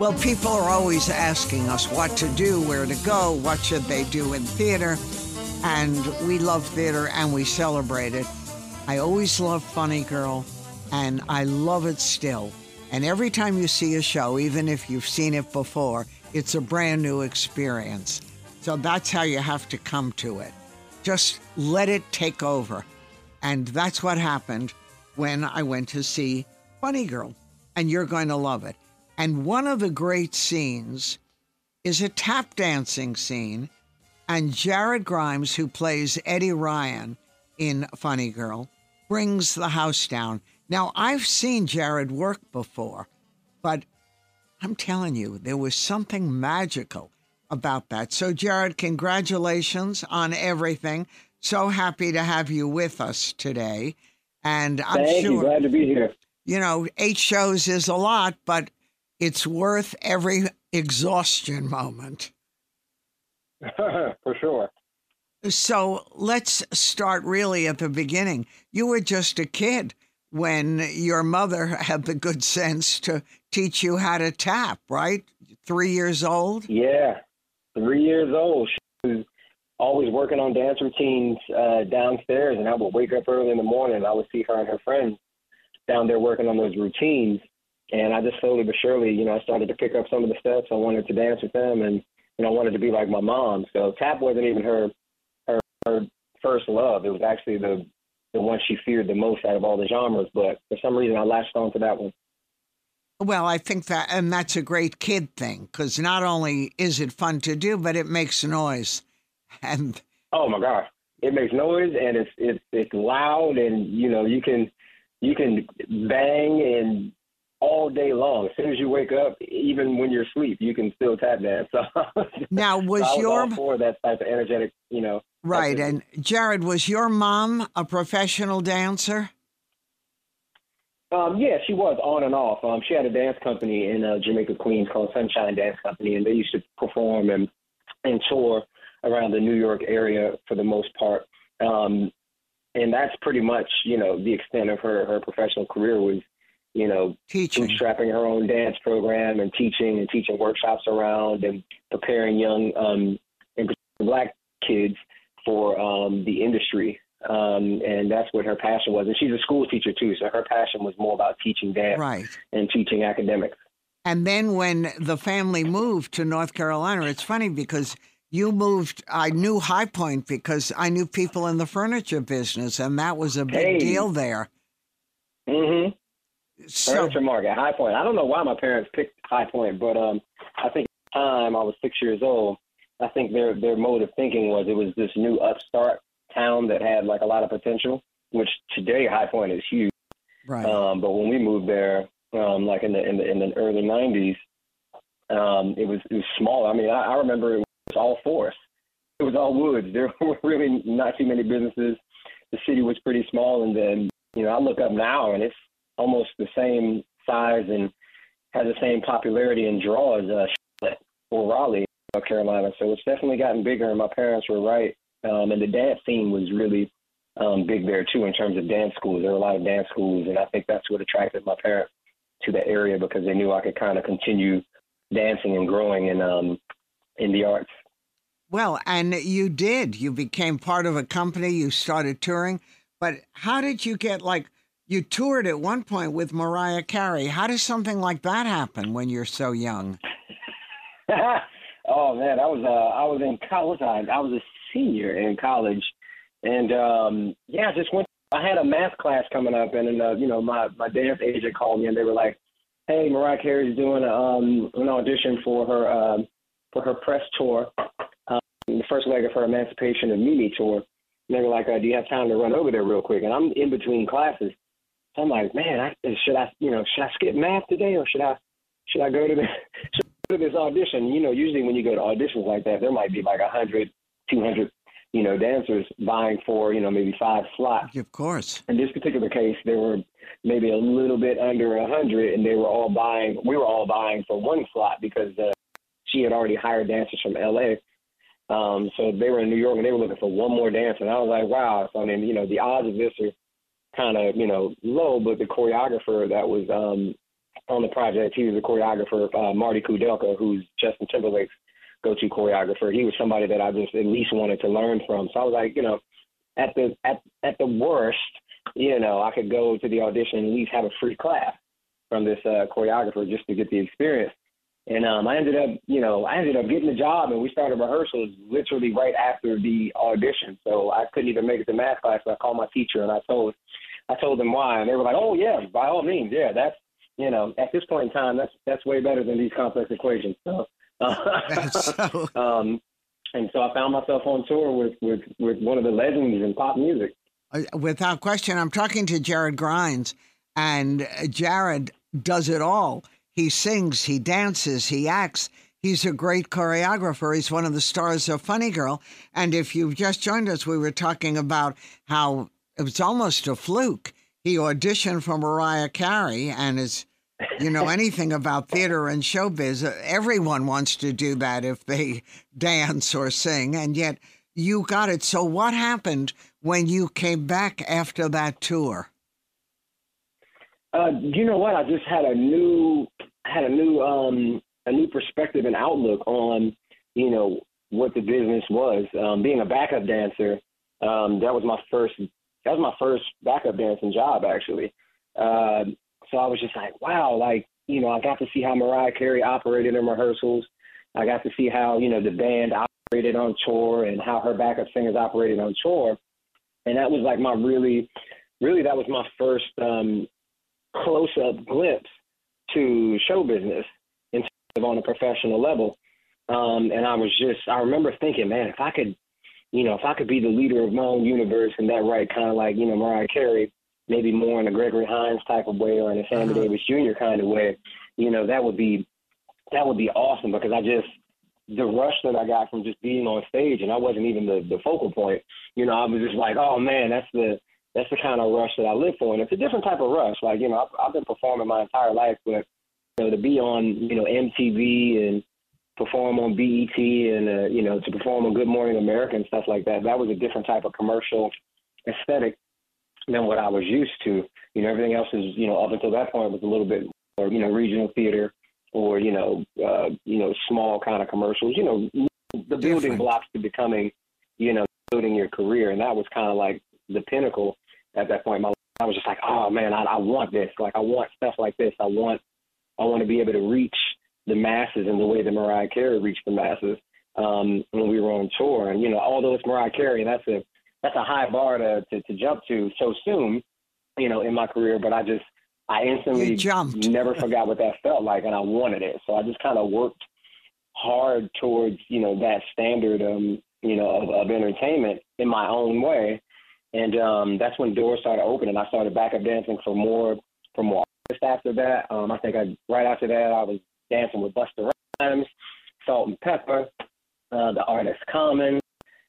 Well, people are always asking us what to do, where to go, what should they do in theater. And we love theater and we celebrate it. I always love Funny Girl, and I love it still. And every time you see a show, even if you've seen it before, it's a brand new experience. So that's how you have to come to it. Just let it take over. And that's what happened when I went to see Funny Girl. And you're going to love it. And one of the great scenes is a tap dancing scene. And Jared Grimes, who plays Eddie Ryan in Funny Girl, brings the house down. Now, I've seen Jared work before, but I'm telling you, there was something magical about that. So, Jared, congratulations on everything. So happy to have you with us today. And I'm Thank sure, you. Glad to be here. you know, eight shows is a lot, but it's worth every exhaustion moment. For sure. So let's start really at the beginning. You were just a kid when your mother had the good sense to teach you how to tap, right? Three years old? Yeah. Three years old. She was always working on dance routines uh, downstairs, and I would wake up early in the morning. And I would see her and her friends down there working on those routines. And I just slowly but surely, you know, I started to pick up some of the steps. I wanted to dance with them, and you know, I wanted to be like my mom. So tap wasn't even her her, her first love. It was actually the the one she feared the most out of all the genres. But for some reason, I latched on to that one. Well, I think that, and that's a great kid thing because not only is it fun to do, but it makes noise. And Oh my gosh, it makes noise and it's it's it's loud and you know you can you can bang and all day long. As soon as you wake up, even when you're asleep, you can still tap dance. So now, was I was your for that type of energetic, you know. right? And Jared, was your mom a professional dancer? Um, yeah, she was on and off. Um, she had a dance company in uh, Jamaica, Queens called Sunshine Dance Company, and they used to perform and and tour around the New York area for the most part. Um, and that's pretty much, you know, the extent of her her professional career was, you know, Teaching. bootstrapping her own dance program and teaching and teaching workshops around and preparing young um, and black kids for um, the industry. Um, and that's what her passion was. And she's a school teacher too, so her passion was more about teaching dance Right. and teaching academics. And then when the family moved to North Carolina, it's funny because you moved. I knew High Point because I knew people in the furniture business, and that was a big Hey. deal there. Mm-hmm. So, Furniture market, High Point. I don't know why my parents picked High Point, but um, I think at the time I was six years old. I think their their mode of thinking was it was this new upstart town that had like a lot of potential. Which today High Point is huge. right. Um, but when we moved there, um, like in the in the in the early '90s, um, it was it was small. I mean, I, I remember it was all forest. It was all woods. There were really not too many businesses. The city was pretty small, and then you know I look up now, and it's almost the same size and has the same popularity and draw as uh, Charlotte or Raleigh, North Carolina. So it's definitely gotten bigger, and my parents were right. Um, and the dance scene was really um, big there too in terms of dance schools. There were a lot of dance schools, and I think that's what attracted my parents to the area because they knew I could kind of continue dancing and growing in um, in the arts. well, and you did. You became part of a company. You started touring. But how did you get like? You toured at one point with Mariah Carey. How does something like that happen when you're so young? oh man, I was uh, I was in college. I, was a senior in college, and um, yeah, I just went. I had a math class coming up, and uh, you know my my dance agent called me, and they were like, "Hey, Mariah Carey's doing um, an audition for her um, for her press tour, um, the first leg of her Emancipation of Mimi tour." And they were like, uh, "Do you have time to run over there real quick?" And I'm in between classes, so I'm like, "Man, I, should I, you know, should I skip math today, or should I, should I go to the, should I go to this audition?" You know, usually when you go to auditions like that, there might be like a hundred, two hundred, you know, dancers vying for, you know, maybe five slots. Of course. In this particular case, there were maybe a little bit under a hundred, and they were all buying. We were all buying for one slot because uh, she had already hired dancers from L.A. Um, so they were in New York, and they were looking for one more dancer. And I was like, wow. So I mean, you know, the odds of this are kind of you know low, but the choreographer that was um, on the project. He was the choreographer, uh, Marty Kudelka, who's Justin Timberlake's go-to choreographer. He was somebody that I just at least wanted to learn from. So I was like, you know, at the at at the worst, you know, I could go to the audition and at least have a free class from this uh, choreographer just to get the experience. And um, I ended up, you know, I ended up getting the job, and we started rehearsals literally right after the audition. So I couldn't even make it to math class. So I called my teacher and I told, I told them why, and they were like, "Oh yeah, by all means, yeah, that's, you know, at this point in time, that's that's way better than these complex equations." So, uh, so... um, and so I found myself on tour with with with one of the legends in pop music. Uh, without question, I'm talking to Jared Grimes, and Jared does it all he sings, he dances, he acts. He's a great choreographer. He's one of the stars of Funny Girl. And if you've just joined us, we were talking about how it was almost a fluke. He auditioned for Mariah Carey and is, you know, anything about theater and showbiz. Everyone wants to do that if they dance or sing. And yet you got it. So what happened when you came back after that tour? Uh, you know what? I just had a new had a new um a new perspective and outlook on you know what the business was. Um, being a backup dancer, um, that was my first that was my first backup dancing job actually. Uh, so I was just like, wow, like you know, I got to see how Mariah Carey operated in rehearsals. I got to see how you know the band operated on tour and how her backup singers operated on tour, and that was like my really, really that was my first um, close up glimpse to show business in terms of on a professional level. Um, and I was just, I remember thinking, man, if I could, you know, if I could be the leader of my own universe in that right, kind of like, you know, Mariah Carey, maybe more in a Gregory Hines type of way or in a Sammy uh-huh. Davis Jr. kind of way, you know, that would be, that would be awesome because I just, the rush that I got from just being on stage and I wasn't even the, the focal point, you know, I was just like, oh man, that's the, that's the kind of rush that I live for. And it's a different type of rush. Like, you know, I've, I've been performing my entire life, but, you know, to be on, you know, MTV and perform on BET and, uh, you know, to perform on Good Morning America and stuff like that, that was a different type of commercial aesthetic than what I was used to. You know, everything else is, you know, up until that point was a little bit more, you know, regional theater or, you know, uh, you know, small kind of commercials, you know, the building different. blocks to becoming, you know, building your career. And that was kind of like the pinnacle at that point my. I was just like, oh man, I, I want this. Like I want stuff like this. I want I want to be able to reach the masses and the way that Mariah Carey reached the masses um, when we were on tour. And you know, although it's Mariah Carey, that's a that's a high bar to, to to jump to so soon, you know, in my career. But I just I instantly jumped. never forgot what that felt like, and I wanted it. So I just kind of worked hard towards you know that standard um you know of, of entertainment in my own way and um, that's when doors started opening. I started backup dancing for more for more artists after that. Um, I think I right after that I was dancing with Busta Rhymes, Salt-N-Pepa, uh, the artist Common.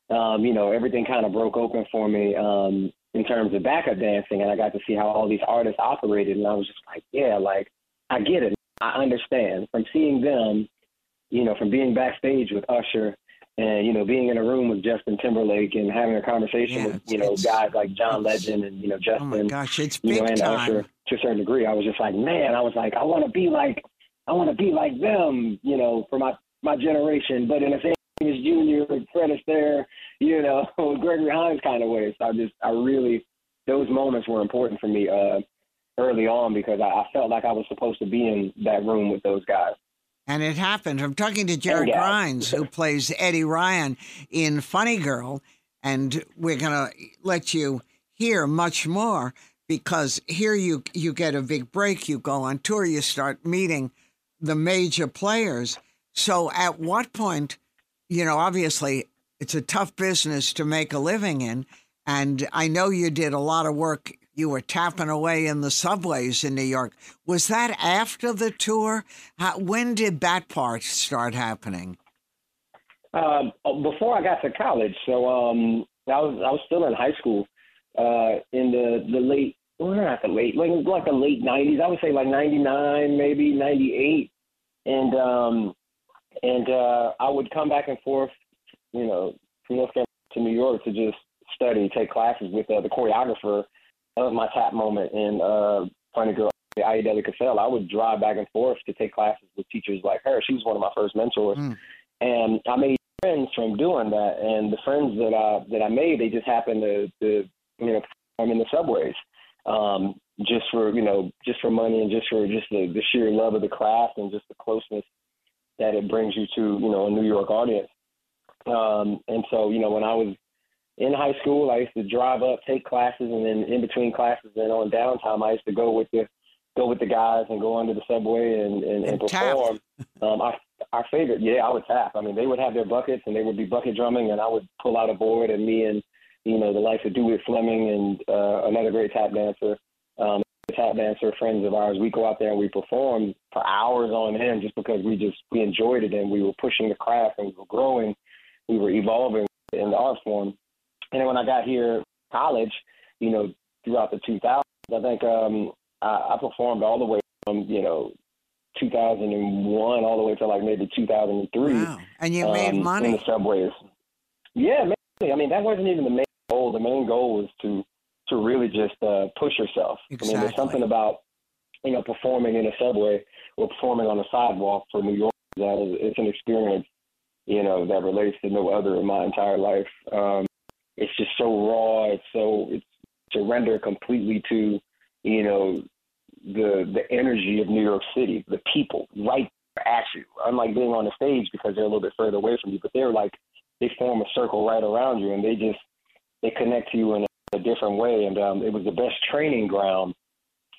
Um, you know, everything kind of broke open for me um, in terms of backup dancing, and I got to see how all these artists operated, and I was just like, yeah, like I get it, I understand from seeing them. You know, from being backstage with Usher and you know being in a room with Justin Timberlake and having a conversation yeah, with you know guys like John Legend and you know Justin, oh my gosh, it's you know, and time. Usher to a certain degree. I was just like, man, I was like, I want to be like, I want to be like them, you know, for my my generation, but in a James Jr., Fred Astaire, you know, Gregory Hines kind of way. So I just, I really, those moments were important for me uh, early on because I, I felt like I was supposed to be in that room with those guys. And it happened. I'm talking to Jared yeah. Grimes, who plays Eddie Ryan in Funny Girl. And we're going to let you hear much more because here you, you get a big break. You go on tour, you start meeting the major players. So at what point, you know, obviously it's a tough business to make a living in. And I know you did a lot of work you were tapping away in the subways in New York. Was that after the tour? How, when did that part start happening? Um, before I got to college. So um, I was I was still in high school uh, in the the late well not the late like like the late nineties. I would say like ninety nine, maybe ninety eight, and um, and uh, I would come back and forth, you know, from North Carolina to New York to just study, take classes with uh, the choreographer of my tap moment in uh, Funny Girl Ayodele Casel, I would drive back and forth to take classes with teachers like her. She was one of my first mentors, mm. and I made friends from doing that. And the friends that I that I made, they just happened to, to you know, I'm in the subways, um, just for you know, just for money and just for just the, the sheer love of the craft and just the closeness that it brings you to you know a New York audience. Um, and so you know, when I was in high school, I used to drive up, take classes, and then in between classes and on downtime, I used to go with the go with the guys and go under the subway and and, and, and perform. um, our our favorite, yeah, I would tap. I mean, they would have their buckets and they would be bucket drumming, and I would pull out a board, and me and you know the likes of Dewitt Fleming and uh, another great tap dancer, um, tap dancer friends of ours, we go out there and we perform for hours on end just because we just we enjoyed it and we were pushing the craft and we were growing, we were evolving in the art form. And then when I got here, college, you know, throughout the 2000s, I think um, I, I performed all the way from you know 2001 all the way to like maybe 2003. Wow. And you made um, money in the subways. Yeah, mainly. I mean, that wasn't even the main goal. The main goal was to to really just uh, push yourself. Exactly. I mean, there's something about you know performing in a subway or performing on a sidewalk for New York that is it's an experience you know that relates to no other in my entire life. Um, it's just so raw. It's so it's surrender completely to you know the the energy of New York City, the people right at you. Unlike being on the stage because they're a little bit further away from you, but they're like they form a circle right around you, and they just they connect to you in a, a different way. And um, it was the best training ground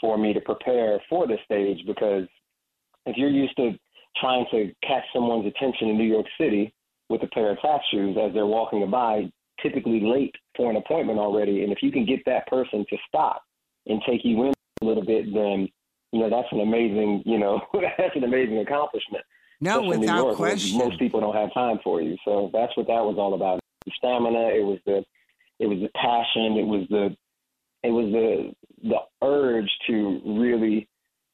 for me to prepare for the stage because if you're used to trying to catch someone's attention in New York City with a pair of tap shoes as they're walking by, typically late for an appointment already, and if you can get that person to stop and take you in a little bit, then you know that's an amazing, you know, that's an amazing accomplishment. No, without York, question. Most people don't have time for you, so that's what that was all about. The stamina. It was the, it was the passion. It was the, it was the the urge to really,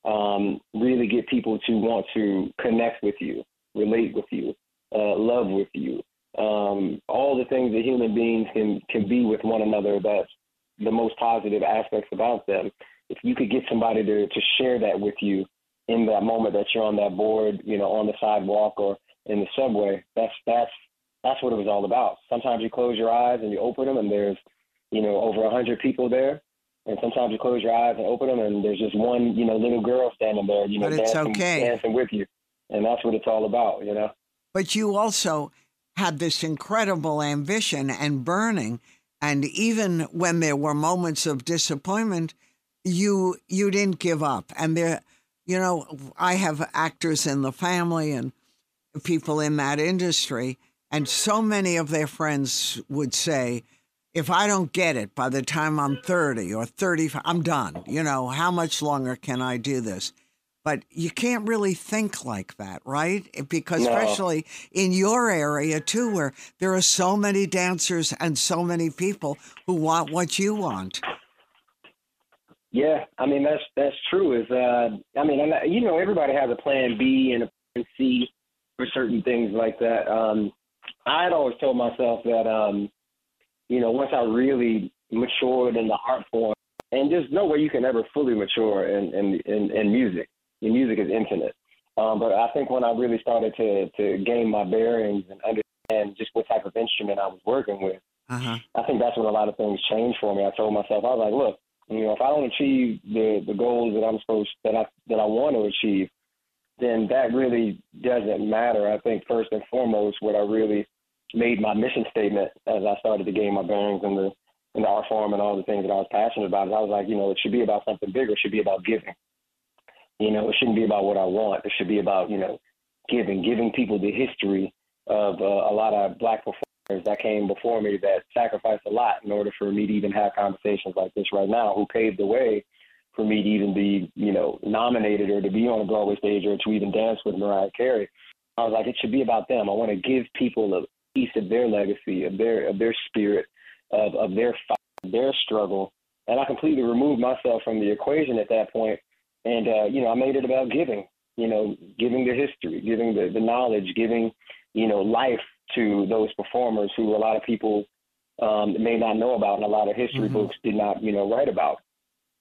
um, really get people to want to connect with you, relate with you, uh, love with you. Um, all the things that human beings can can be with one another. That's the most positive aspects about them. If you could get somebody to, to share that with you in that moment that you're on that board, you know, on the sidewalk or in the subway, that's that's that's what it was all about. Sometimes you close your eyes and you open them and there's, you know, over a hundred people there. And sometimes you close your eyes and open them and there's just one, you know, little girl standing there, you know, dancing, okay. dancing with you. And that's what it's all about, you know. But you also had this incredible ambition and burning and even when there were moments of disappointment, you you didn't give up. And there, you know, I have actors in the family and people in that industry, and so many of their friends would say, if I don't get it by the time I'm 30 or 35, I'm done. You know, how much longer can I do this? But you can't really think like that, right? Because no. especially in your area too, where there are so many dancers and so many people who want what you want. Yeah, I mean that's that's true. Is uh, I mean, you know, everybody has a plan B and a plan C for certain things like that. Um, I had always told myself that, um, you know, once I really matured in the art form, and there's no way you can ever fully mature in in in, in music your music is infinite. Um, but I think when I really started to to gain my bearings and understand just what type of instrument I was working with, uh-huh. I think that's when a lot of things changed for me. I told myself, I was like, look, you know, if I don't achieve the the goals that I'm supposed that I that I want to achieve, then that really doesn't matter. I think first and foremost, what I really made my mission statement as I started to gain my bearings in the in the art form and all the things that I was passionate about. I was like, you know, it should be about something bigger. It should be about giving. You know, it shouldn't be about what I want. It should be about, you know, giving, giving people the history of uh, a lot of black performers that came before me that sacrificed a lot in order for me to even have conversations like this right now, who paved the way for me to even be, you know, nominated or to be on a Broadway stage or to even dance with Mariah Carey. I was like, it should be about them. I want to give people piece of their legacy, of their of their spirit, of of their fight, their struggle. And I completely removed myself from the equation at that point. and uh, you know, I made it about giving. You know, giving the history, giving the, the knowledge, giving you know life to those performers who a lot of people um, may not know about, and a lot of history mm-hmm. books did not you know write about.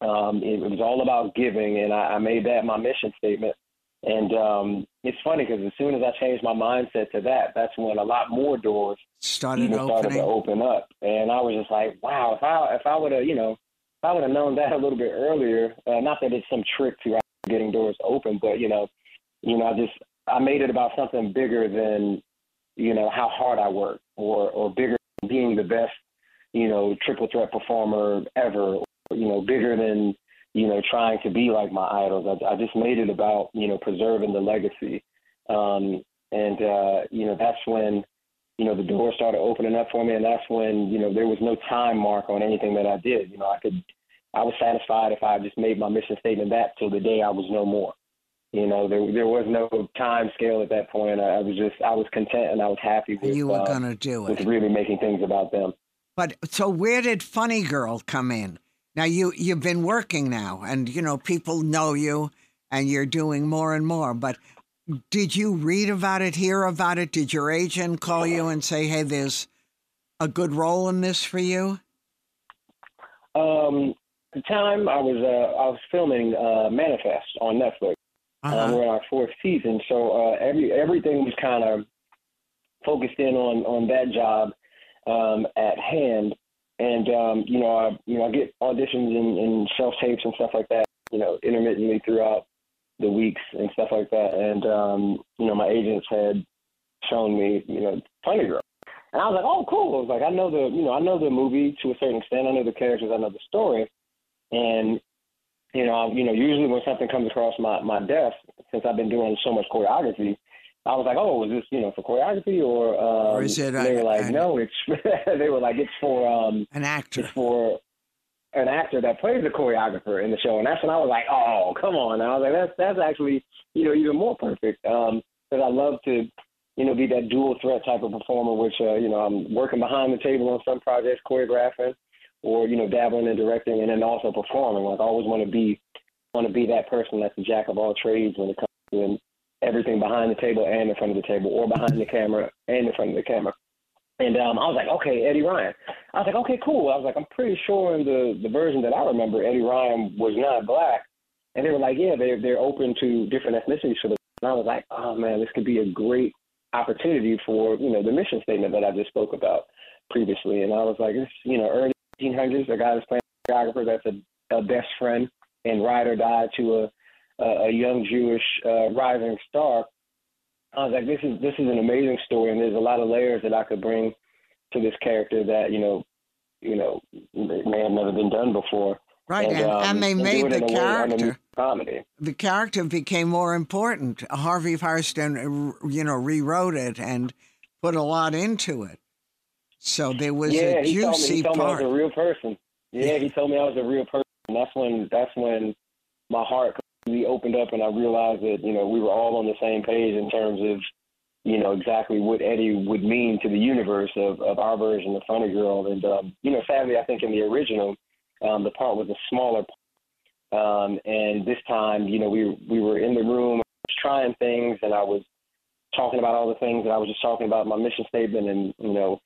Um, it, it was all about giving, and I, I made that my mission statement. And um, it's funny because as soon as I changed my mindset to that, that's when a lot more doors Started started to open up. And I was just like, wow, if I if I would have, you know, if I would have known that a little bit earlier, uh, not that it's some trick to getting doors open, but you know, you know, I just I made it about something bigger than, you know, how hard I work or or bigger than being the best, you know, triple threat performer ever, or, you know, bigger than you know, trying to be like my idols. I, I just made it about, you know, preserving the legacy. Um, and, uh, you know, that's when, you know, the doors started opening up for me. And that's when, you know, there was no time mark on anything that I did. You know, I could, I was satisfied if I just made my mission statement that till the day I was no more. You know, there there was no time scale at that point. I, I was just I was content and I was happy with you were uh, going to do with it. really making things about them. But so where did Funny Girl come in? Now you you've been working now, and you know people know you, and you're doing more and more. But did you read about it, hear about it? Did your agent call you and say, "Hey, there's a good role in this for you"? Um, at the time I was uh, I was filming uh, Manifest on Netflix. Um, Uh-huh. we're in our fourth season, so uh, every everything was kind of focused in on on that job um, at hand. And um, you know, I you know I get auditions and, and self tapes and stuff like that. You know, intermittently throughout the weeks and stuff like that. And um, you know, my agents had shown me you know Funny Girl, and I was like, oh, cool. I was like, I know the you know I know the movie to a certain extent. I know the characters. I know the story. And you know, I, you know, usually when something comes across my my desk, since I've been doing so much choreography, I was like, oh, is this you know for choreography or? Um, Or is it They a- were like, a- no, it's. they were like, it's for um, An actor. it's for an actor that plays the choreographer in the show, and that's when I was like, oh, come on! And I was like, that's that's actually you know even more perfect because I love to you know be that dual threat type of performer, which uh, you know I'm working behind the table on some projects, choreographing, or you know dabbling in directing, and then also performing. Like I always want to be want to be that person that's a jack of all trades when it comes to everything behind the table and in front of the table, or behind the camera and in front of the camera. And um, I was like, okay, Eddie Ryan. I was like, okay, cool. I was like, I'm pretty sure in the the version that I remember, Eddie Ryan was not black. And they were like, yeah, they're they're open to different ethnicities for. And I was like, oh man, this could be a great opportunity for you know the mission statement that I just spoke about previously. And I was like, it's you know early 1800s, a guy that's playing a choreographer that's a, a best friend and ride or die to a a, a young Jewish uh, rising star. I was like, this is this is an amazing story, and there's a lot of layers that I could bring to this character that you know, you know, may have never been done before. Right, and, um, and they made the in a way- in a character. comedy. the character became more important. Harvey Fierstein, uh, you know, rewrote it and put a lot into it. So there was yeah, a he told me juicy he told me I was a real person. Yeah, he told me I was a real person. That's when that's when my heart completely opened up, and I realized that you know we were all on the same page in terms of you know exactly what Eddie would mean to the universe of of our version of Funny Girl. And um, you know, sadly, I think in the original, um, the part was a smaller. part. Um, and this time, you know, we we were in the room, trying things, and I was talking about all the things that I was just talking about my mission statement, and you know,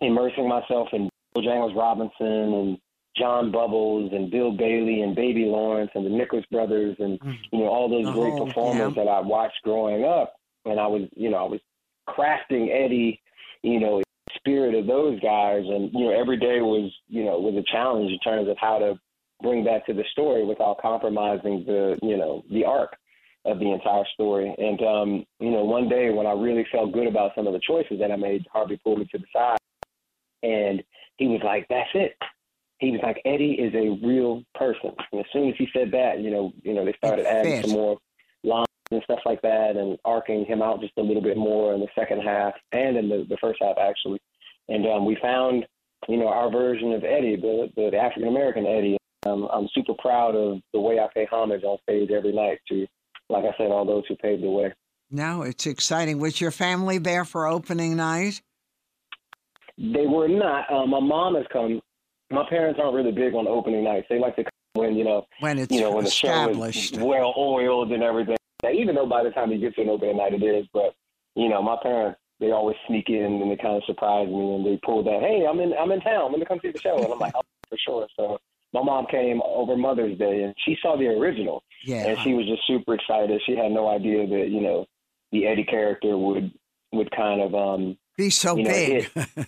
immersing myself in Bojangles Robinson and John Bubbles and Bill Bailey and Baby Lawrence and the Nicholas brothers and you know all those The great performers camp. that I watched growing up, and I was you know I was crafting Eddie, you know, spirit of those guys, and you know every day was you know was a challenge in terms of how to bring that to the story without compromising the you know the arc of the entire story. And um, you know, one day when I really felt good about some of the choices that I made, Harvey pulled me to the side and he was like, "That's it." He was like, "Eddie is a real person." And as soon as he said that, you know, you know, they started adding some more lines and stuff like that, and arcing him out just a little bit more in the second half and in the, the first half actually. And um, we found, you know, our version of Eddie, the the, the African American Eddie. Um, I'm super proud of the way I pay homage on stage every night to, like I said, all those who paved the way. No, it's exciting. Was your family there for opening night? They were not. Um, my mom has come. My parents aren't really big on opening nights. They like to come when you know, When it's you know, when the show is well oiled and everything. Now, even though by the time you get to an opening night, it is. But you know, my parents they always sneak in and they kind of surprise me and they pull that. Hey, I'm in. I'm in town. I'm gonna come see the show. And I'm like, oh, for sure. So my mom came over Mother's Day and she saw the original, Yeah. and she was just super excited. She had no idea that you know the Eddie character would would kind of um Be so you know, big.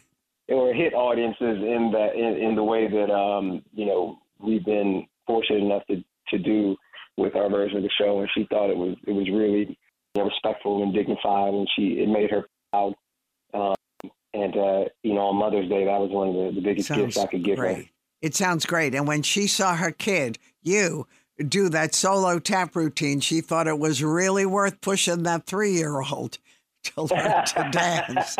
hit audiences in the in, in the way that um you know we've been fortunate enough to to do with our version of the show, and she thought it was it was really you know, respectful and dignified, and she it made her proud. Um, and uh, you know, on Mother's Day, that was one of the, the biggest Sounds gifts I could give her. great. It sounds great. And when she saw her kid, you, do that solo tap routine, she thought it was really worth pushing that three year old to learn to dance.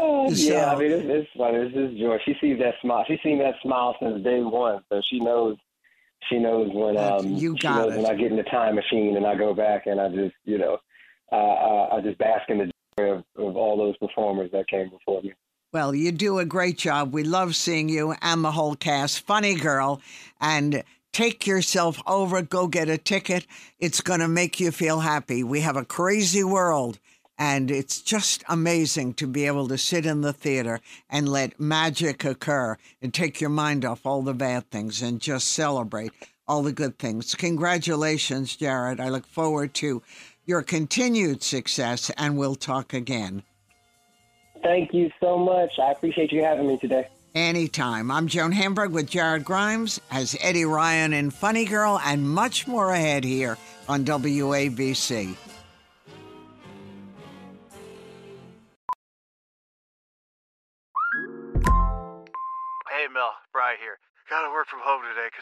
Oh, yeah, I mean, it's, it's funny. It's just joy. She sees that smile. She's seen that smile since day one, so she knows. She knows when um you she got knows it. when I get in the time machine and I go back and I just you know uh, uh, I just bask in the joy of, of all those performers that came before me. Well, you do a great job. We love seeing you and the whole cast. Funny girl. And take yourself over, go get a ticket. It's going to make you feel happy. We have a crazy world. And it's just amazing to be able to sit in the theater and let magic occur and take your mind off all the bad things and just celebrate all the good things. Congratulations, Jared. I look forward to your continued success and we'll talk again. Thank you so much. I appreciate you having me today. Anytime. I'm Joan Hamburg with Jared Grimes as Eddie Ryan in Funny Girl and much more ahead here on WABC.